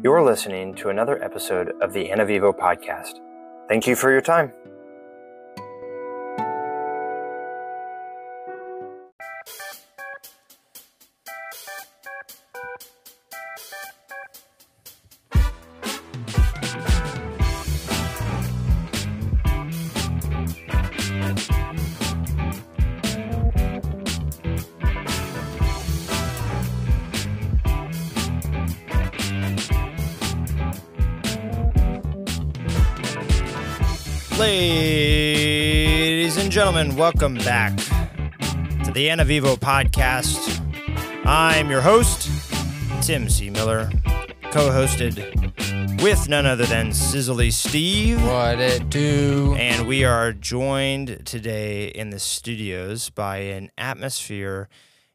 You're listening to another episode of the Anavivo podcast. Thank you for your time. Welcome back to the Anavivo podcast. I'm your host, Tim C. Miller, co hosted with none other than Sizzly Steve. What it do? And we are joined today in the studios by an atmosphere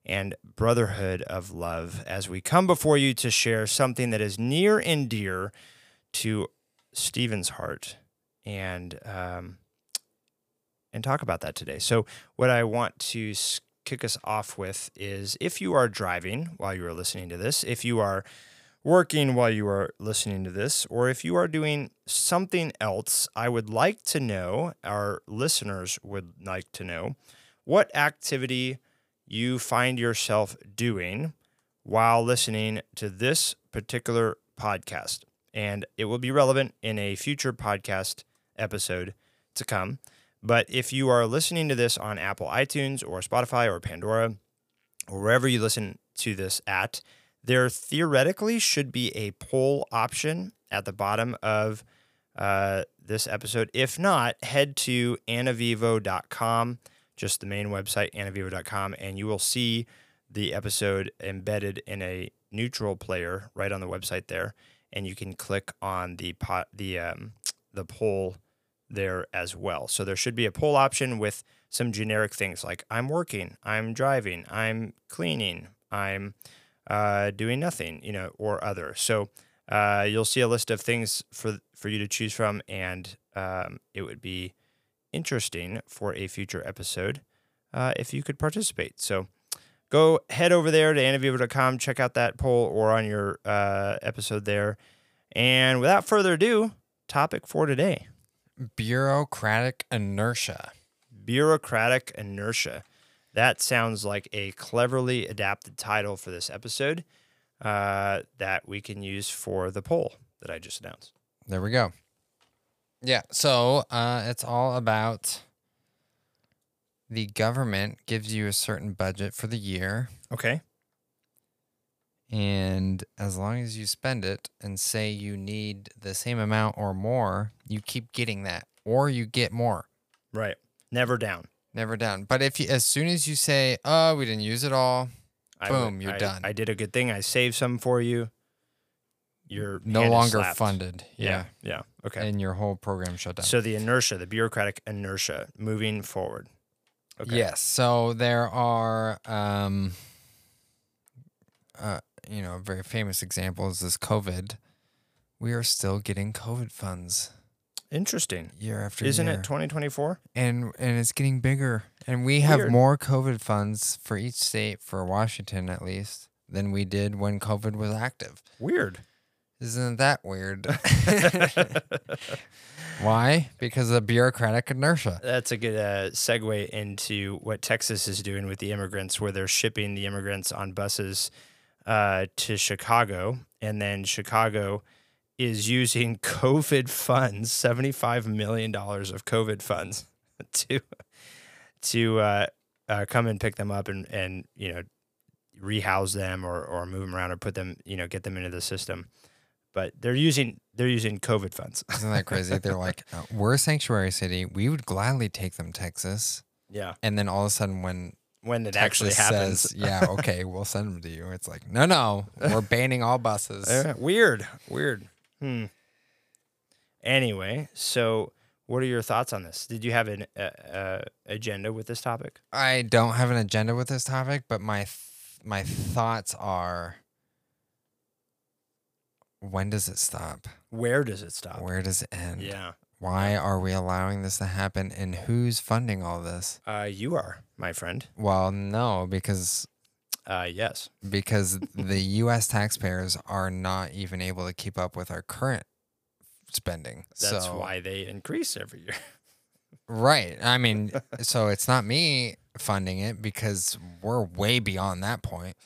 and brotherhood of love as we come before you to share something that is near and dear to Stephen's heart and um, and talk about that today. So, what I want to kick us off with is if you are driving while you are listening to this, if you are working while you are listening to this, or if you are doing something else, I would like to know, our listeners would like to know, what activity you find yourself doing while listening to this particular podcast. And it will be relevant in a future podcast episode to come. But if you are listening to this on Apple iTunes or Spotify or Pandora or wherever you listen to this at, there theoretically should be a poll option at the bottom of uh, this episode. If not, head to anavivo.com, just the main website, anavivo.com, and you will see the episode embedded in a neutral player right on the website there. And you can click on the pot, the um, the poll there as well. So there should be a poll option with some generic things like I'm working, I'm driving, I'm cleaning, I'm uh, doing nothing, you know, or other. So uh, you'll see a list of things for for you to choose from, and um, it would be interesting for a future episode uh, if you could participate. So go head over there to anavivo.com, check out that poll or on your uh, episode there. And without further ado, topic for today Bureaucratic inertia. bureaucratic inertia. That sounds like a cleverly adapted title for this episode uh, that we can use for the poll that I just announced. There we go. Yeah. So uh, it's all about the government gives you a certain budget for the year. Okay. And as long as you spend it and say you need the same amount or more, you keep getting that, or you get more. Right. Never down. Never down. But if you, as soon as you say, "Oh, we didn't use it all," I Boom, you're I- done. I did a good thing. I saved some for you. You're no longer funded. Yeah. Yeah. Okay. And your whole program shut down. So the inertia, the bureaucratic inertia moving forward. Okay. Yes. So there are, um, uh, you know, a very famous example is this COVID. We are still getting COVID funds Interesting. year after Isn't year, it 2024? and and it's getting bigger. And we have Weird. more COVID funds for each state, for Washington at least, than we did when COVID was active. Weird. Isn't that weird? Why? Because of bureaucratic inertia. That's a good uh, segue into what Texas is doing with the immigrants, where they're shipping the immigrants on buses uh, to Chicago, and then Chicago is using COVID funds, seventy-five million dollars of COVID funds, to to uh, uh, come and pick them up and and you know rehouse them or or move them around or put them you know get them into the system. But they're using they're using COVID funds. Isn't that crazy? They're like, uh, we're a sanctuary city. We would gladly take them, Texas. yeah, And then all of a sudden, when when it Texas actually happens, says, "Yeah, okay, we'll send them to you," it's like, no, no, we're banning all buses. Uh, weird, weird. Hmm. Anyway, so what are your thoughts on this? Did you have an uh, uh, agenda with this topic? I don't have an agenda with this topic, but my th- my thoughts are: when does it stop? Where does it stop? Where does it end? Yeah, Why are we allowing this to happen? And who's funding all this? uh, you are my friend. Well, no, because Uh, yes. because the U.S. taxpayers are not even able to keep up with our current spending. That's so, why they increase every year. Right. I mean, so it's not me funding it because we're way beyond that point.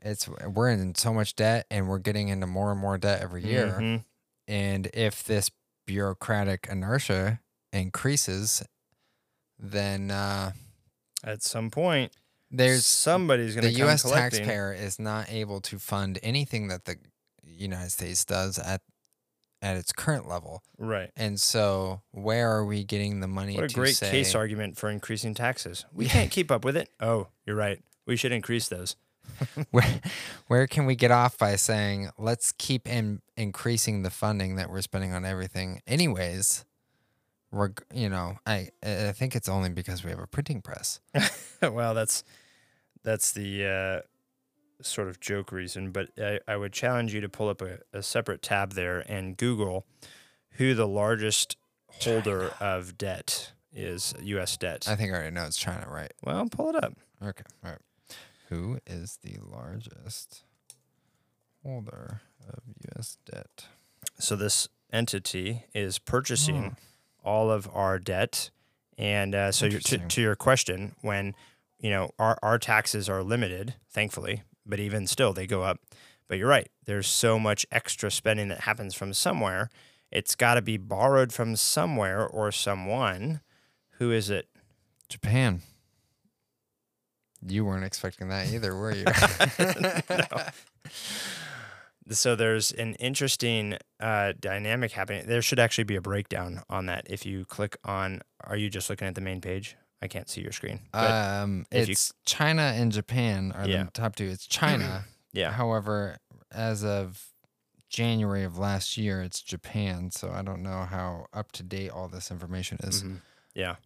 It's we're in so much debt and we're getting into more and more debt every year. Mhm. And if this bureaucratic inertia increases, then uh, At some point, there's somebody's going the to come The U.S. collecting. taxpayer is not able to fund anything that the United States does at at its current level. Right. And so, where are we getting the money? What a great say, case argument for increasing taxes. We Yeah. can't keep up with it. Oh, you're right. We should increase those. where, where can we get off by saying let's keep in, increasing the funding that we're spending on everything anyways we're you know i i think it's only because we have a printing press well, that's that's the uh, sort of joke reason, but I, I would challenge you to pull up a, a separate tab there and Google who the largest holder of debt is, U.S. debt. i think i already know it's china right well, pull it up. okay all right who is the largest holder of us debt So this entity is purchasing Oh. all of our debt, and uh, so to, to your question, when you know our our taxes are limited, thankfully, but even still they go up. But you're right. There's so much extra spending that happens from somewhere. It's got to be borrowed from somewhere or someone. Who is it? japan you weren't expecting that either were you So there's an interesting uh, dynamic happening. There should actually be a breakdown on that. If you click on, are you just looking at the main page? I can't see your screen. Um if you- it's china and japan are Yeah. the top two it's china yeah, However, as of January of last year, it's Japan, so I don't know how up to date all this information is. Mhm. yeah,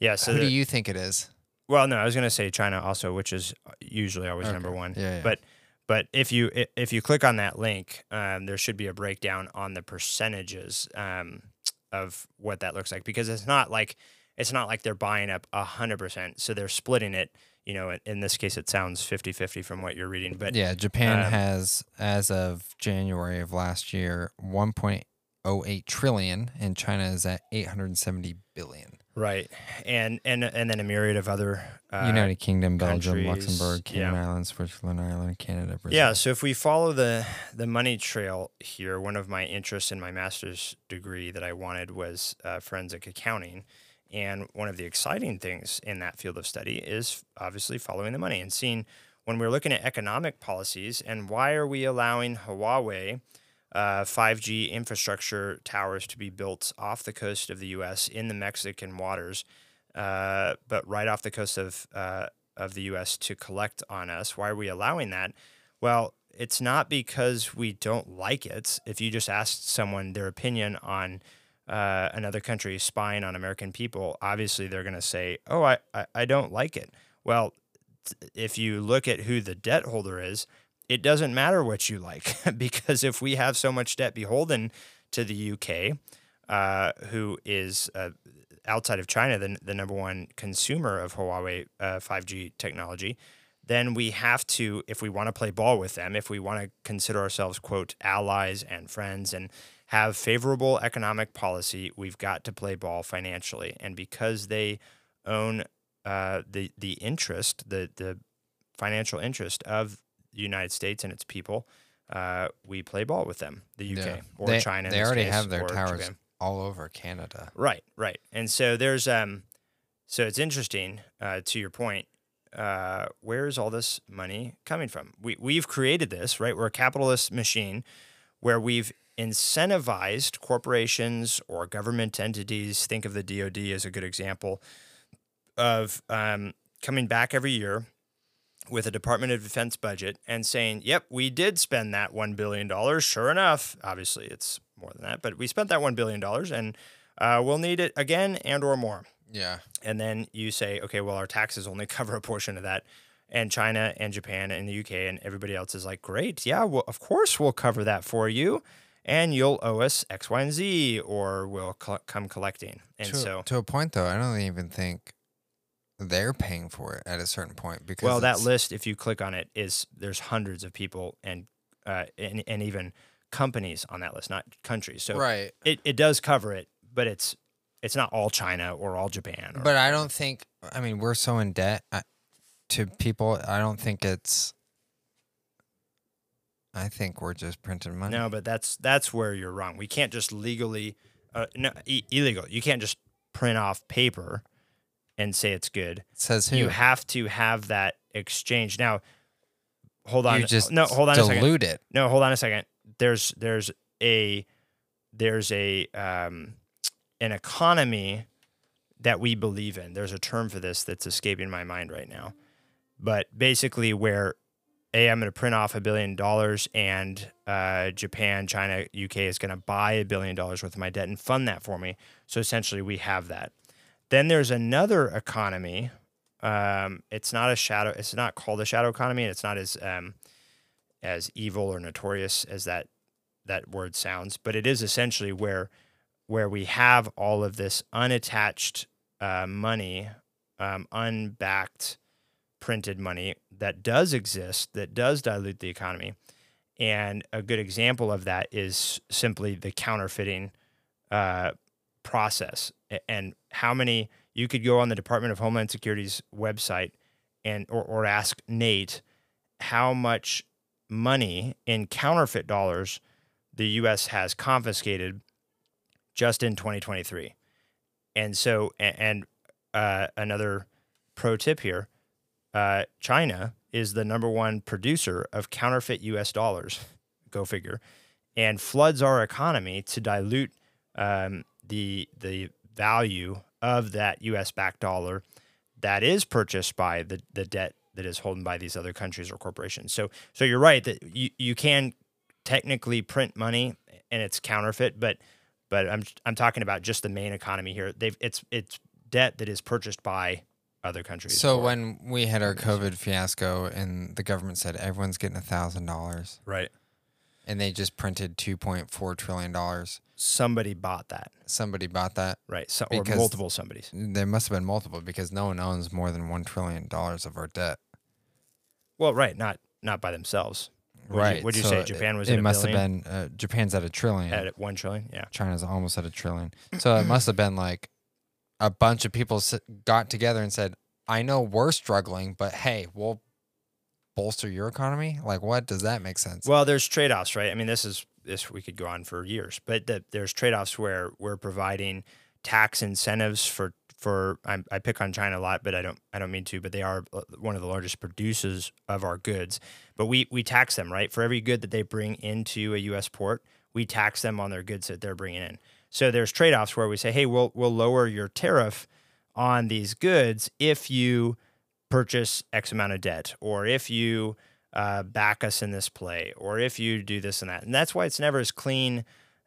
yeah. So Who the- do you think it is? well, no, I was gonna say China also, which is usually always number one. Yeah, yeah. But but if you if you click on that link, um, there should be a breakdown on the percentages um, of what that looks like because it's not like it's not like they're buying up a hundred percent. So they're splitting it. You know, in- in this case, it sounds 50-50 from what you're reading, but yeah, Japan um, has, as of January of last year, 1.08 trillion, and China is at 870 billion. Right, and and and then a myriad of other uh, United Kingdom, Belgium, countries, Luxembourg, Cayman yeah. Islands, Switzerland, Ireland, Canada, Brazil. Yeah, so if we follow the the money trail here, one of my interests in my master's degree that I wanted was uh, forensic accounting, and one of the exciting things in that field of study is obviously following the money and seeing when we're looking at economic policies and why are we allowing Huawei uh, 5G infrastructure towers to be built off the coast of the U.S. in the Mexican waters, uh, but right off the coast of uh, of the U.S. to collect on us. Why are we allowing that? Well, it's not because we don't like it. If you just asked someone their opinion on uh, another country spying on American people, obviously they're going to say, "Oh, I, I I don't like it." Well, if you look at who the debt holder is, it doesn't matter what you like because if we have so much debt beholden to the UK, uh, who is uh, outside of China the, the number one consumer of Huawei uh, 5G technology, then we have to, if we want to play ball with them, if we want to consider ourselves, quote, allies and friends and have favorable economic policy, we've got to play ball financially. And because they own uh, the, the interest, the, the financial interest of the United States and its people, uh, we play ball with them, the UK Yeah. or They- China. They already case, have their towers Japan. all over Canada. Right, right. And so there's um so it's interesting uh, to your point. Uh, where is all this money coming from? We we've created this, right? We're a capitalist machine where we've incentivized corporations or government entities. Think of the DoD as a good example of um, coming back every year with a Department of Defense budget and saying, "Yep, we did spend that one billion dollars. Sure enough, obviously it's more than that, but we spent that one billion dollars, and uh, we'll need it again and or more." Yeah. And then you say, "Okay, well, our taxes only cover a portion of that." And China and Japan and the UK and everybody else is like, "Great, yeah, well, of course we'll cover that for you." And you'll owe us X, Y, and Z, or we'll co- come collecting. And to, so, to a point though, I don't even think they're paying for it at a certain point because Well, that list, if you click on it, is there's hundreds of people and uh, and, and even companies on that list, not countries. So right. it, it does cover it, but it's it's not all China or all Japan. Or, But I don't think. I mean, we're so in debt I, to people. I don't think it's. I think we're just printing money. no, but that's that's where you're wrong. We can't just legally, uh, no, e- illegal. You can't just print off paper and say it's good. It says who? You have to have that exchange. Now, hold on. You just no, hold on a second. dilute it. No, hold on a second. There's there's a there's a um, an economy that we believe in. There's a term for this that's escaping my mind right now. But basically, where a I'm going to print off a billion dollars, and uh, Japan, China, UK is going to buy a billion dollars worth of my debt and fund that for me. So essentially, we have that. Then there's another economy. Um, it's not a shadow. It's not called a shadow economy, and it's not as um, as evil or notorious as that that word sounds, but it is essentially where where we have all of this unattached uh, money, um, unbacked printed money that does exist, that does dilute the economy. And a good example of that is simply the counterfeiting uh, process. And how many you could go on the Department of Homeland Security's website and or, or ask Nate how much money in counterfeit dollars the U.S. has confiscated just in 2023. And so, and uh, another pro tip here uh, China is the number one producer of counterfeit US dollars, go figure, and floods our economy to dilute um, the, the value of that US backed dollar that is purchased by the, the debt that is holding by these other countries or corporations. So, so you're right that you, you can technically print money and it's counterfeit, but but I'm I'm talking about just the main economy here. They've it's it's debt that is purchased by other countries. So when we had our COVID fiasco and the government said everyone's getting a thousand dollars, right, and they just printed two point four trillion dollars, somebody bought that, somebody bought that. right? So, or multiple somebody's. There must have been multiple because no one owns more than one trillion dollars of our debt. Well, right, not not by themselves. You- right. what'd you so say? Japan was It, a must billion? have been. Uh, Japan's at a trillion. at one trillion. Yeah, China's almost at a trillion. So it must have been like a bunch of people got together and said, "I know we're struggling, but hey, we'll bolster your economy." Like, what does that make sense? Well, there's trade offs, right? I mean, this is this we could go on for years, but the, there's trade offs where we're providing tax incentives for for I'm, I pick on China a lot, but I don't I don't mean to, but they are uh, one of the largest producers of our goods. But we we tax them right for every good that they bring into a U.S. port. We tax them on their goods that they're bringing in. So there's trade offs where we say, hey, we'll we'll lower your tariff on these goods if you purchase X amount of debt, or if you uh, back us in this play, or if you do this and that. And that's why it's never as clean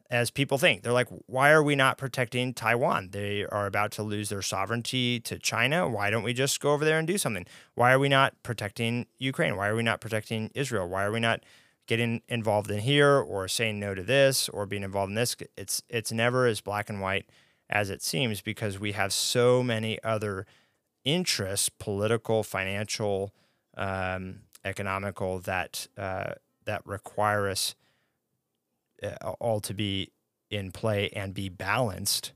as people think. They're like, why are we not protecting Taiwan? They are about to lose their sovereignty to China. Why don't we just go over there and do something? Why are we not protecting Ukraine? Why are we not protecting Israel? Why are we not getting involved in here or saying no to this or being involved in this? It's it's never as black and white as it seems because we have so many other interests, political, financial, um, economical, that uh, that require us uh, all to be in play and be balanced.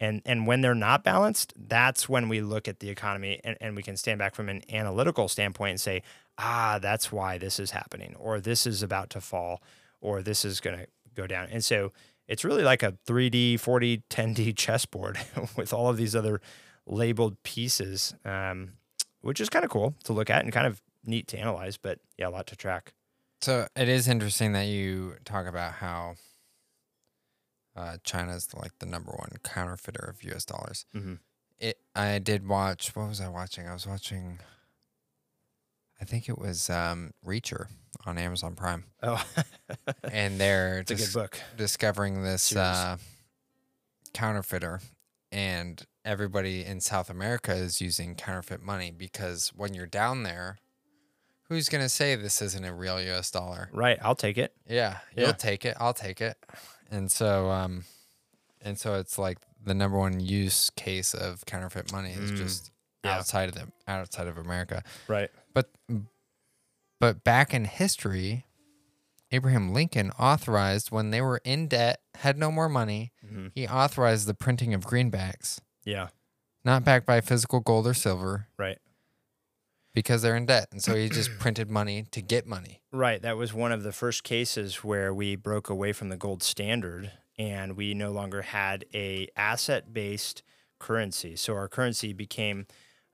And and when they're not balanced, that's when we look at the economy and, and we can stand back from an analytical standpoint and say, ah, that's why this is happening, or this is about to fall, or this is going to go down. And so it's really like a 3D, 4D, 10D chessboard with all of these other labeled pieces, um, which is kind of cool to look at and kind of neat to analyze, but yeah, a lot to track. So it is interesting that you talk about how uh, China's like the number one counterfeiter of U.S. dollars. Mm-hmm. It. I did watch. What was I watching? I was watching. I think it was um, Reacher on Amazon Prime, Oh, and they're it's a good book. discovering this uh, counterfeiter, and everybody in South America is using counterfeit money because when you're down there, who's gonna say this isn't a real U.S. dollar? Right, I'll take it. Yeah, Yeah. you'll take it. I'll take it. And so, um, and so it's like the number one use case of counterfeit money is Mm. just Yeah. outside of the outside of America. Right. But but back in history, Abraham Lincoln authorized when they were in debt, had no more money, Mhm. he authorized the printing of greenbacks, Yeah. not backed by physical gold or silver, Right. because they're in debt. And so he just printed money to get money. Right. That was one of the first cases where we broke away from the gold standard and we no longer had a asset based currency. So our currency became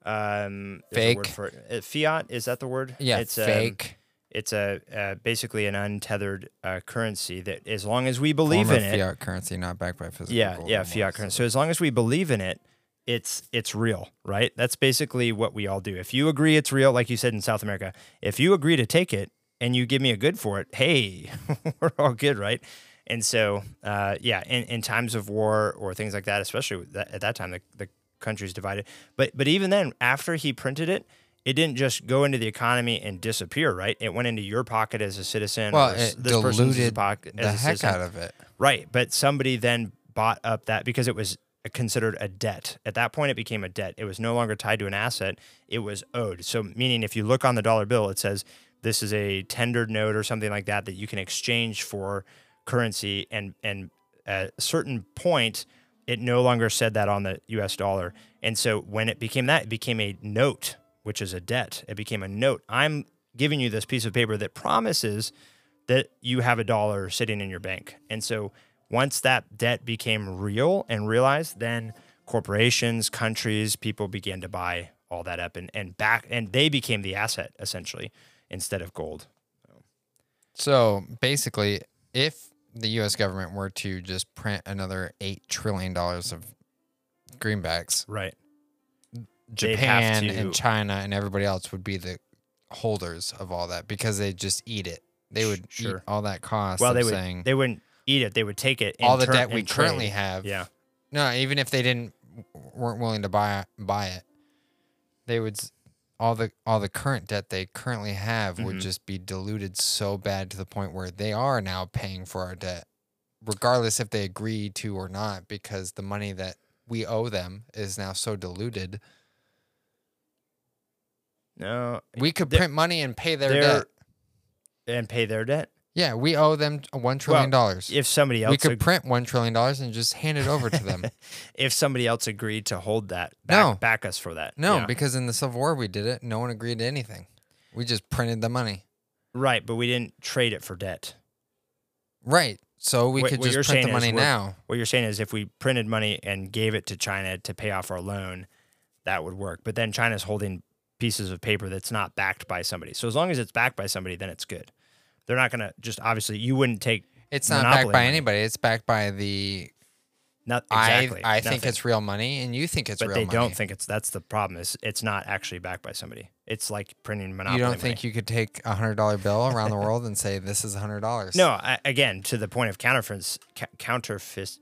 um, there's a word Fake. for it. Uh, fiat. Is that the word? Yeah, It's um, fake. It's a uh, basically an untethered uh, currency that as long as we believe form in of it, fiat currency, not backed by physical yeah, yeah, fiat more currency. So silver. as long as we believe in it, it's it's real, right? That's basically what we all do. If you agree it's real, like you said in South America, if you agree to take it and you give me a good for it, hey, we're all good, right? And so, uh, yeah, in, in times of war or things like that, especially that, at that time, the, the country's divided. But but even then, after he printed it, it didn't just go into the economy and disappear, right? It went into your pocket as a citizen. well, it this person's diluted pocket the as a heck citizen. out of it. Right, but somebody then bought up that because it was considered a debt. At that point, it became a debt. It was no longer tied to an asset; it was owed. So, meaning, if you look on the dollar bill, it says this is a tendered note or something like that that you can exchange for currency, and and at a certain point, it no longer said that on the U.S. dollar. And so, when it became that, it became a note, which is a debt. It became a note. I'm giving you this piece of paper that promises that you have a dollar sitting in your bank. And so once that debt became real and realized, then corporations, countries, people began to buy all that up and, and back and they became the asset essentially instead of gold. So basically, if the U.S. government were to just print another eight trillion dollars of greenbacks, Right. Japan and China and everybody else would be the holders of all that because they just eat it. They would Sure. eat all that cost. Well, they would saying they wouldn't eat it. They would take it all the debt we currently trade. have. Yeah. No, even if they didn't weren't willing to buy buy it, they would all the all the current debt they currently have would Mhm. just be diluted so bad to the point where they are now paying for our debt, regardless if they agree to or not, because the money that we owe them is now so diluted. No. We could print money and pay their debt. And pay their debt. Yeah, we owe them one trillion dollars. If somebody else we could ag- print one trillion dollars and just hand it over to them. if somebody else agreed to hold that back, No. back us for that. No, Yeah. because in the Civil War we did it. No one agreed to anything. We just printed the money. right, but we didn't trade it for debt. Right. So we What- could what just print the money now. What you're saying is if we printed money and gave it to China to pay off our loan, that would work. But then China's holding pieces of paper that's not backed by somebody. So as long as it's backed by somebody, then it's good. They're not going to just obviously you wouldn't take It's not backed by money. anybody. It's backed by the. not exactly. I I think it's real money, and you think it's but real they money. don't think it's that's the problem is it's not actually backed by somebody. It's like printing monopoly. You don't money. think you could take a hundred dollar bill around the world and say this is a hundred dollars? No, I, again, to the point of counterfeits, counterfeit,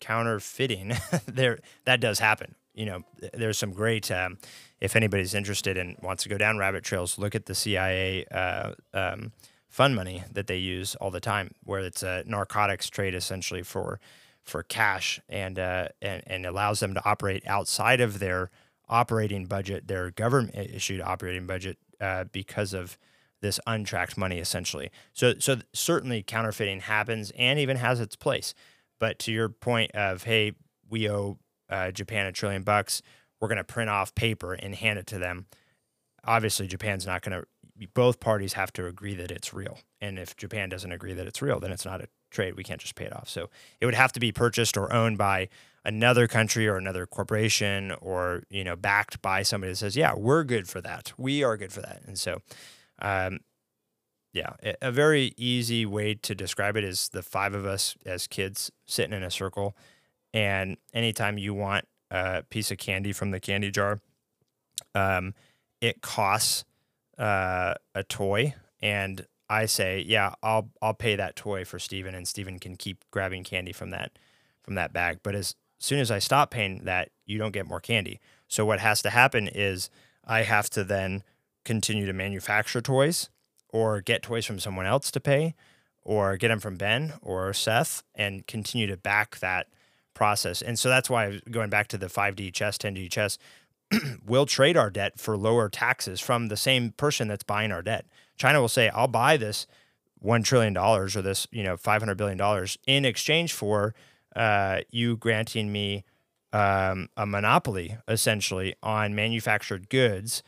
counterfeiting, there that does happen. You know, there's some great. Um, if anybody's interested and wants to go down rabbit trails, look at the CIA uh, um, fund money that they use all the time, where it's a narcotics trade essentially for for cash and uh, and and allows them to operate outside of their operating budget, their government issued operating budget, uh, because of this untracked money essentially. So so certainly counterfeiting happens and even has its place. But to your point of hey, we owe uh, Japan a trillion bucks, we're going to print off paper and hand it to them. Obviously, Japan's not going to. Both parties have to agree that it's real, and if Japan doesn't agree that it's real, then it's not a trade. We can't just pay it off. So it would have to be purchased or owned by another country or another corporation, or you know, backed by somebody that says, "Yeah, we're good for that. We are good for that." And so, um, yeah, a- a very easy way to describe it is the five of us as kids sitting in a circle, and anytime you want a piece of candy from the candy jar, um, it costs uh, a toy, and I say, yeah, I'll I'll pay that toy for Steven, and Steven can keep grabbing candy from that from that bag. But as soon as I stop paying that, you don't get more candy. So what has to happen is I have to then continue to manufacture toys or get toys from someone else to pay or get them from Ben or Seth and continue to back that process. And so that's why going back to the 5D chess, 10D chess, we'll trade our debt for lower taxes from the same person that's buying our debt. China will say, "I'll buy this one trillion dollars or this, you know, five hundred billion dollars in exchange for uh, you granting me um, a monopoly, essentially, on manufactured goods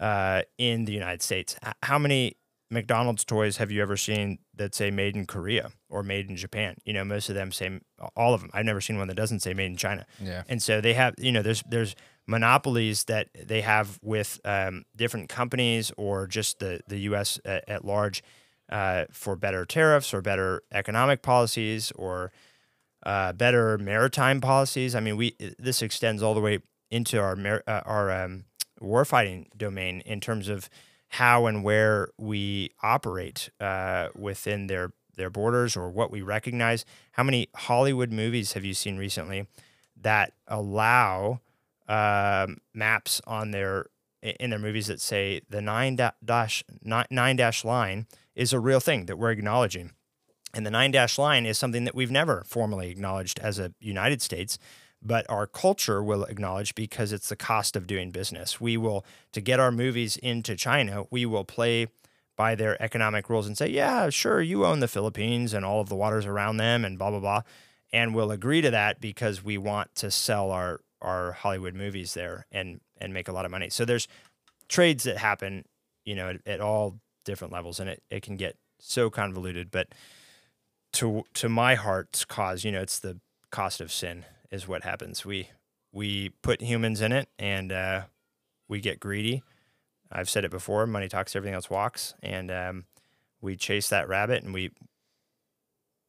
uh, in the United States." How many McDonald's toys have you ever seen that say "Made in Korea" or "Made in Japan"? You know, most of them say all of them. I've never seen one that doesn't say "Made in China." Yeah. And so they have, you know, there's there's monopolies that they have with um, different companies or just the the U.S. at, at large uh, for better tariffs or better economic policies or uh, better maritime policies. I mean, we this extends all the way into our uh, our um, warfighting domain in terms of how and where we operate uh, within their their borders or what we recognize. How many Hollywood movies have you seen recently that allow um, maps on their in their movies that say the nine dash nine, dash line is a real thing that we're acknowledging, and the nine dash line is something that we've never formally acknowledged as a United States. But our culture will acknowledge because it's the cost of doing business. We will, to get our movies into China, we will play by their economic rules and say, yeah, sure, you own the Philippines and all of the waters around them and blah, blah, blah. And we'll agree to that because we want to sell our, our Hollywood movies there and, and make a lot of money. So there's trades that happen, you know, at, at all different levels and it, it can get so convoluted. But to, to my heart's cause, you know, it's the cost of sin is what happens. We, we put humans in it and uh, we get greedy. I've said it before. Money talks, everything else walks, and um, we chase that rabbit, and we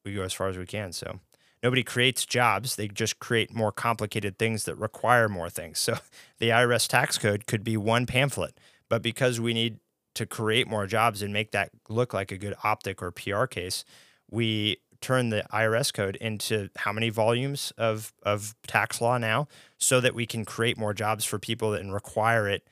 we go as far as we can. So nobody creates jobs; they just create more complicated things that require more things. So the IRS tax code could be one pamphlet, but because we need to create more jobs and make that look like a good optic or PR case, we turn the IRS code into how many volumes of of tax law now, so that we can create more jobs for people and require it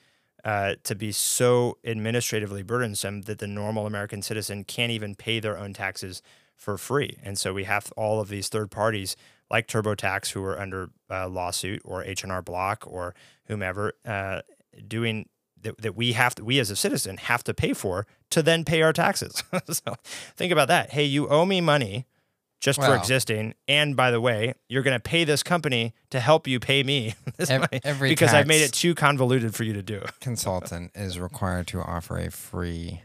uh, to be so administratively burdensome that the normal American citizen can't even pay their own taxes for free. And so we have all of these third parties like TurboTax who are under uh, lawsuit or H&R Block or whomever uh, doing that, that we have to, we as a citizen have to pay for to then pay our taxes. so think about that. Hey, you owe me money just for existing. And by the way, you're going to pay this company to help you pay me this Ev- money every because I've made it too convoluted for you to do. Consultant is required to offer a free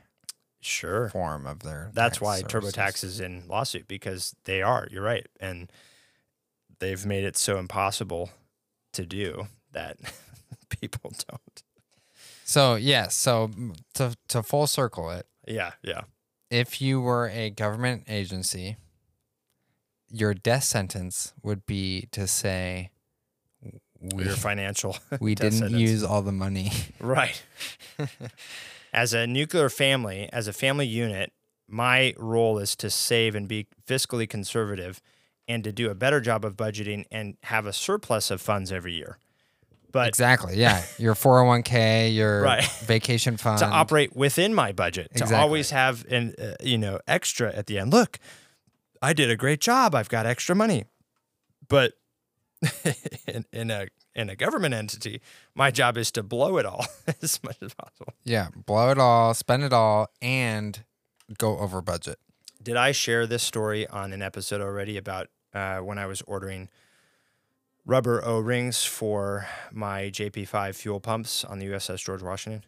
Sure. form of their. That's why services. TurboTax is in lawsuit because they are. You're right, and they've made it so impossible to do that people don't. So yeah, so mm, to to full circle it, Yeah, yeah. if you were a government agency, your death sentence would be to say we Your financial. we didn't sentence. use all the money. Right. as a nuclear family, as a family unit, my role is to save and be fiscally conservative and to do a better job of budgeting and have a surplus of funds every year. But exactly. Yeah, your four hundred one k, your Right. vacation fund. to operate within my budget, to always have an uh, you know extra at the end. Look, I did a great job. I've got extra money, but in, in a in a government entity, my job is to blow it all as much as possible. Yeah, blow it all, spend it all, and go over budget. Did I share this story on an episode already about uh, when I was ordering rubber O rings for my JP5 fuel pumps on the USS George Washington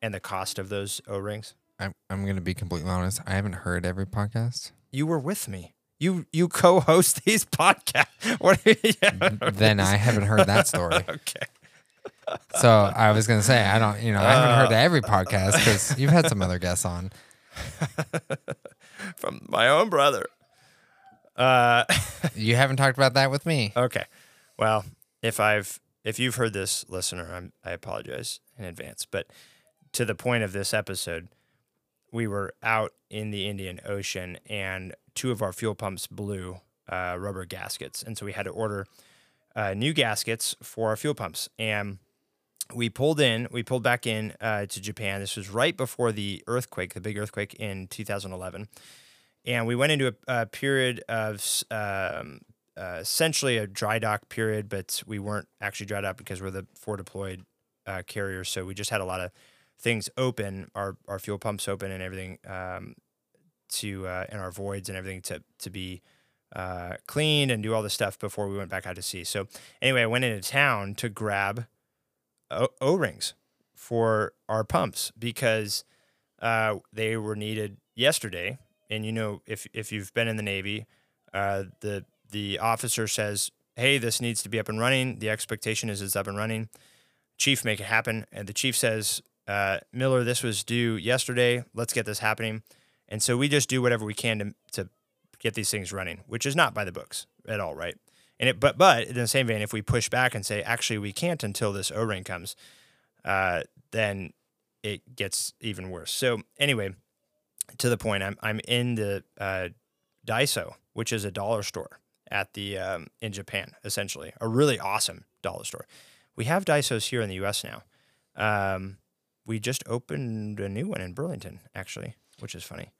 and the cost of those O rings? I'm I'm gonna be completely honest. I haven't heard every podcast. You were with me. You you co-host these podcasts. What? yeah. then I haven't heard that story. Okay. So I was gonna say I don't, you know, I haven't heard Uh. every podcast because you've had some other guests on. From my own brother. Uh, You haven't talked about that with me. okay. Well, if I've if you've heard this, listener, I'm, I apologize in advance. But to the point of this episode, we were out in the Indian Ocean, and two of our fuel pumps blew uh, rubber gaskets, and so we had to order uh, new gaskets for our fuel pumps. And we pulled in, we pulled back in uh, to Japan. This was right before the earthquake, the big earthquake in 2011. And we went into a, a period of um, uh, essentially a dry dock period, but we weren't actually dry dock because we're the four deployed uh, carriers. So we just had a lot of things open, our our fuel pumps open and everything um, to uh, and our voids and everything to to be uh, cleaned and do all this stuff before we went back out to sea. So anyway, I went into town to grab O rings for our pumps because uh, they were needed yesterday. And you know, if if you've been in the Navy, uh, the the officer says, "Hey, this needs to be up and running." The expectation is it's up and running. Chief, make it happen. And the chief says, uh, "Miller, this was due yesterday. Let's get this happening." And so we just do whatever we can to to get these things running, which is not by the books at all, right? And it, but but in the same vein, if we push back and say actually we can't until this O ring comes, uh, then it gets even worse. So anyway, to the point, I'm I'm in the uh, Daiso, which is a dollar store at the um, in Japan, essentially a really awesome dollar store. We have Daisos here in the U.S. now. Um, we just opened a new one in Burlington, actually, which is funny.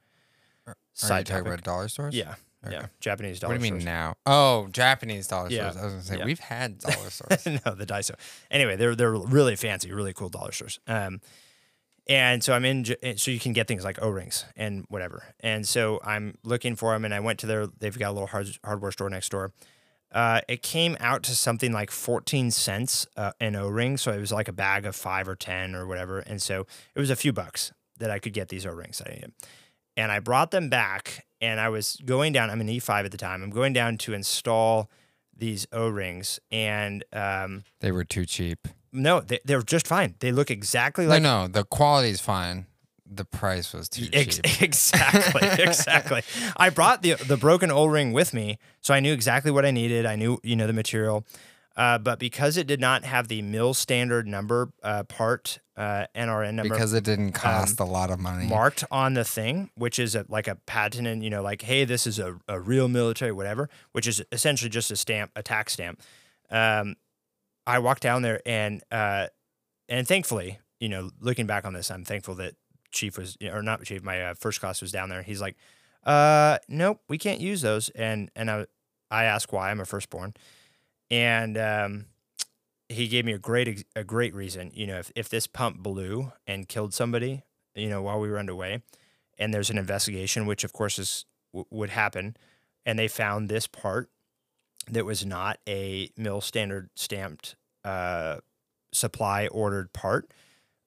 Are Side you talking topic. about dollar stores? Yeah, Okay. Yeah, Japanese dollar. What do you mean stores. now? Oh, Japanese dollar yeah. stores. I was gonna say yeah. we've had dollar stores. no, the Daiso. Anyway, they're they're really fancy, really cool dollar stores. Um, and so I'm in, eh, so you can get things like O rings and whatever. And so I'm looking for them, and I went to their. They've got a little hard, hardware store next door. Uh, it came out to something like 14 cents uh, an O ring, so it was like a bag of five or ten or whatever. And so it was a few bucks that I could get these O rings that I needed. And I brought them back and I was going down. I'm an E5 at the time. I'm going down to install these O rings, and um, they were too cheap. No, they, they're just fine. They look exactly like. No, no, the quality's fine. The price was too Ex- cheap. Exactly, exactly. I brought the the broken O ring with me, so I knew exactly what I needed. I knew, you know, the material. Uh, but because it did not have the mil standard number uh, part uh, NRN number, because it didn't cost um, a lot of money, marked on the thing, which is a, like a patent, and you know, like, hey, this is a, a real military, whatever, which is essentially just a stamp, a tax stamp. Um, I walked down there, and uh, and thankfully, you know, looking back on this, I'm thankful that Chief was, or not Chief, my uh, first class was down there. He's like, uh, nope, we can't use those, and and I I asked why. I'm a firstborn and um, he gave me a great a great reason. You know, if if this pump blew and killed somebody, you know, while we were underway, and there's an investigation, which of course is w- would happen, and they found this part that was not a mil standard stamped uh, supply ordered part.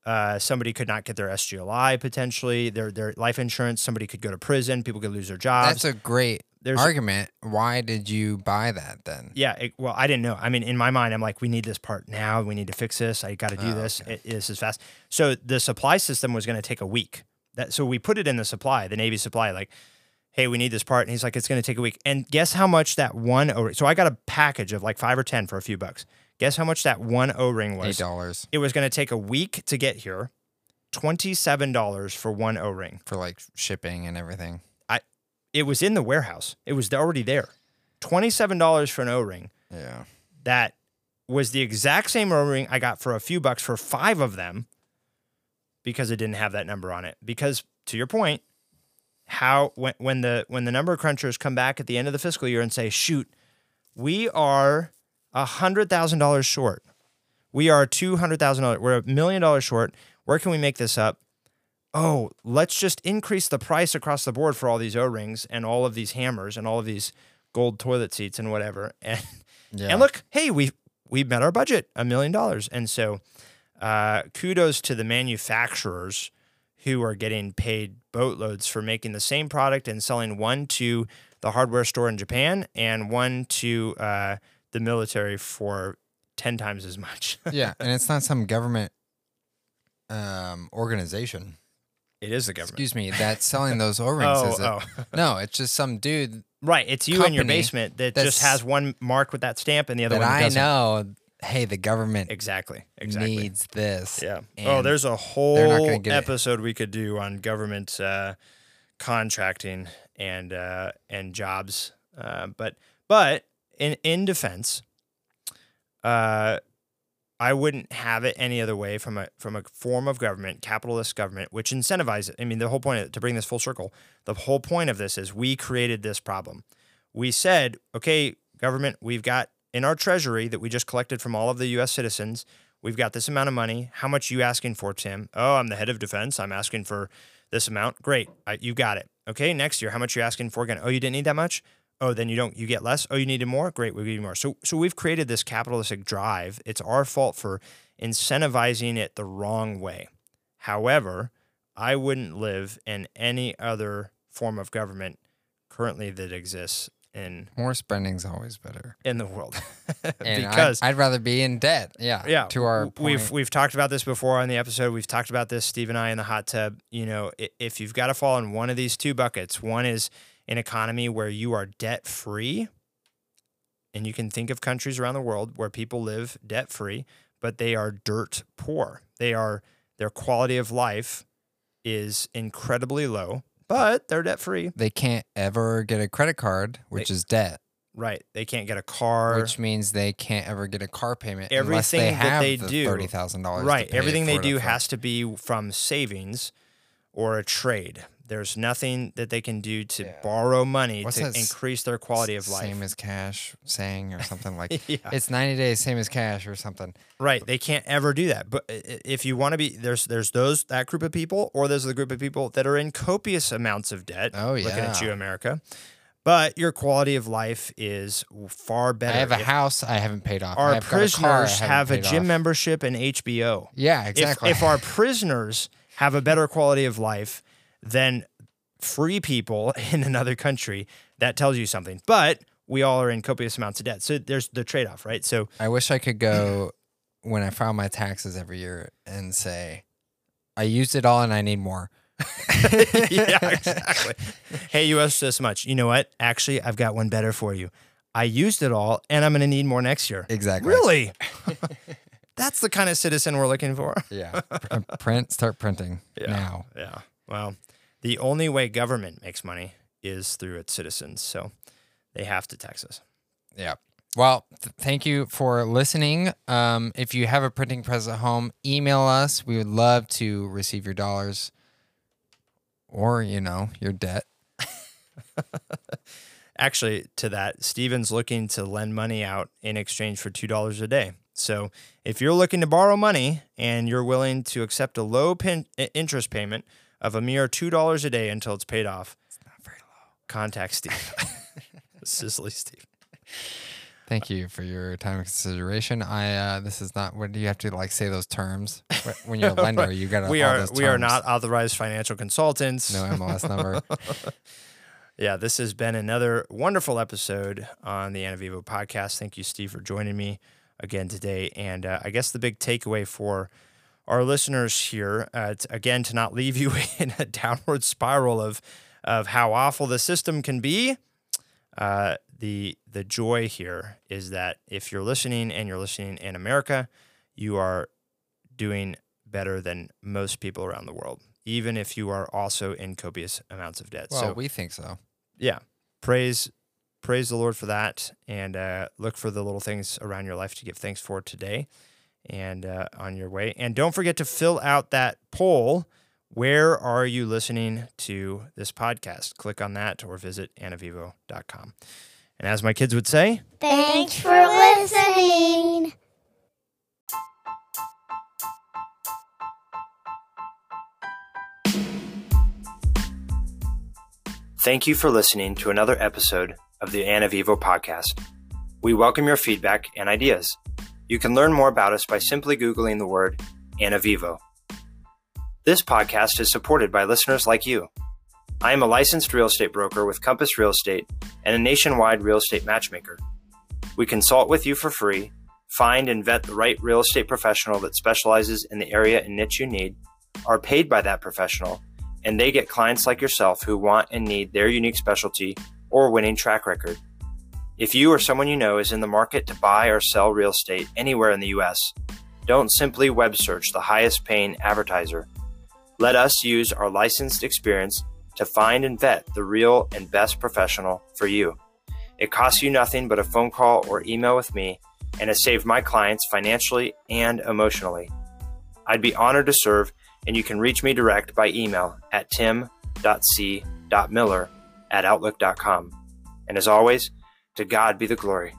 Uh, somebody could not get their SGLI potentially, their their life insurance. Somebody could go to prison. People could lose their jobs. That's a great there's argument. Why did you buy that then? Yeah, it, well, I didn't know. I mean, in my mind, I'm like, we need this part now. We need to fix this. I got to do oh, this. Okay. It, this is fast. So the supply system was going to take a week. That so we put it in the supply, the Navy supply, like, hey, we need this part, and he's like, it's going to take a week. And guess how much that one? So I got a package of like five or ten for a few bucks. Guess how much that one O ring was? Eight dollars. It was going to take a week to get here. Twenty-seven dollars for one O ring for like shipping and everything. I It was in the warehouse. It was already there. $27 for an O ring. Yeah. That was the exact same O ring I got for a few bucks for five of them because it didn't have that number on it. Because to your point, how when when the when the number crunchers come back at the end of the fiscal year and say, shoot, we are a hundred thousand dollars short. We are two hundred thousand dollars. We're a million dollars short. Where can we make this up? oh, let's just increase the price across the board for all these O rings and all of these hammers and all of these gold toilet seats and whatever. And yeah. and look, hey, we we met our budget, a million dollars. And so uh, kudos to the manufacturers who are getting paid boatloads for making the same product and selling one to the hardware store in Japan and one to uh, the military for 10 times as much. yeah. And it's not some government um, organization. It is the government. Excuse me, that's selling those O rings. oh, oh. no, it's just some dude. Right, it's you in your basement that just has one mark with that stamp and the other one I doesn't. know. Hey, the government exactly exactly needs this. Yeah. Oh, there's a whole episode it. we could do on government uh, contracting and uh, and jobs. Uh, but but in in defense, uh, I wouldn't have it any other way from a from a form of government, capitalist government, which incentivizes. I mean, the whole point of, to bring this full circle, the whole point of this is we created this problem. We said, okay, government, we've got in our treasury that we just collected from all of the US citizens, we've got this amount of money. How much you asking for, Tim? Oh, I'm the head of defense. I'm asking for this amount. Great. I, you got it. Okay, next year, how much you asking for again? Oh, you didn't need that much? Oh, then you don't you get less. Oh, you needed more? Great, we'll give you more. So so we've created this capitalistic drive. It's our fault for incentivizing it the wrong way. However, I wouldn't live in any other form of government currently that exists in More spending's always better. in the world. And I'd- because I'd, rather be in debt. Yeah. yeah, To our w- we've point. we've talked about this before on the episode. We've talked about this, Steve and I, in the hot tub. You know, if you've got to fall in one of these two buckets, one is an economy where you are debt free, and you can think of countries around the world where people live debt free, but they are dirt poor. They are their quality of life is incredibly low, but they're debt free. they can't ever get a credit card, which is debt, Right? They can't get a car. which means they can't ever get a car payment unless they Everything that have they the do- thirty thousand dollars. right everything they do has to be from savings or a trade there's nothing that they can do to Yeah. borrow money What's to increase their quality of life Same as cash saying or something like yeah. it's ninety days, same as cash or something. right they can't ever do that but uh, i- if you want to be there's there's those that group of people or there's the group of people that are in copious amounts of debt Oh, yeah. looking at you america but your quality of life is far better I have a If house I haven't paid off. our a car prisoners haven't a gym off. membership and hbo Yeah, if, exactly. if our prisoners have a better quality of life than free people in another country, that tells you something. But we all are in copious amounts of debt. So there's the trade off, right? So I wish I could go when I file my taxes every year and say, I used it all and I need more. yeah, exactly. Hey, you owe us this much. You know what? Actually, I've got one better for you. I used it all and I'm going to need more next year. Exactly. Really? That's the kind of citizen we're looking for. Yeah. Pr- uh, print, start printing Yeah. now. Yeah. Well, the only way government makes money is through its citizens. So they have to tax us. Yeah. Well, th- thank you for listening. Um, if you have a printing press at home, email us. We would love to receive your dollars or, you know, your debt. Actually, to that, Steven's looking to lend money out in exchange for $2 a day. So if you're looking to borrow money and you're willing to accept a low pin- interest payment of a mere $2 a day until it's paid off, It's Not very low. contact Steve. Sizzly Steve. Thank you for your time and consideration. I uh, this is not what do you have to like say those terms when you're a lender? You got We all are those we are not authorized financial consultants. no MLS number. Yeah, this has been another wonderful episode on the Anavivo podcast. Thank you, Steve, for joining me again today. And uh, I guess the big takeaway for our listeners here, uh, again, to not leave you in a downward spiral of of how awful the system can be. Uh, the the joy here is that if you're listening and you're listening in America, you are doing better than most people around the world, even if you are also in copious amounts of debt. Well, so we think so. yeah praise praise the lord for that and uh, look for the little things around your life to give thanks for today and uh, on your way and don't forget to fill out that poll where are you listening to this podcast click on that or visit anavivo.com and as my kids would say Thanks for listening. Thank you for listening to another episode of the Anavivo podcast. We welcome your feedback and ideas. You can learn more about us by simply Googling the word Anavivo. This podcast is supported by listeners like you. I am a licensed real estate broker with Compass Real Estate and a nationwide real estate matchmaker. We consult with you for free, find and vet the right real estate professional that specializes in the area and niche you need, are paid by that professional, and they get clients like yourself who want and need their unique specialty or winning track record. If you or someone you know is in the market to buy or sell real estate anywhere in the U.S., don't simply web search the highest paying advertiser. Let us use our licensed experience to find and vet the real and best professional for you. It costs you nothing but a phone call or email with me and has saved my clients financially and emotionally. I'd be honored to serve, and you can reach me direct by email at tim.c.miller at outlook.com. And as always, To God be the glory.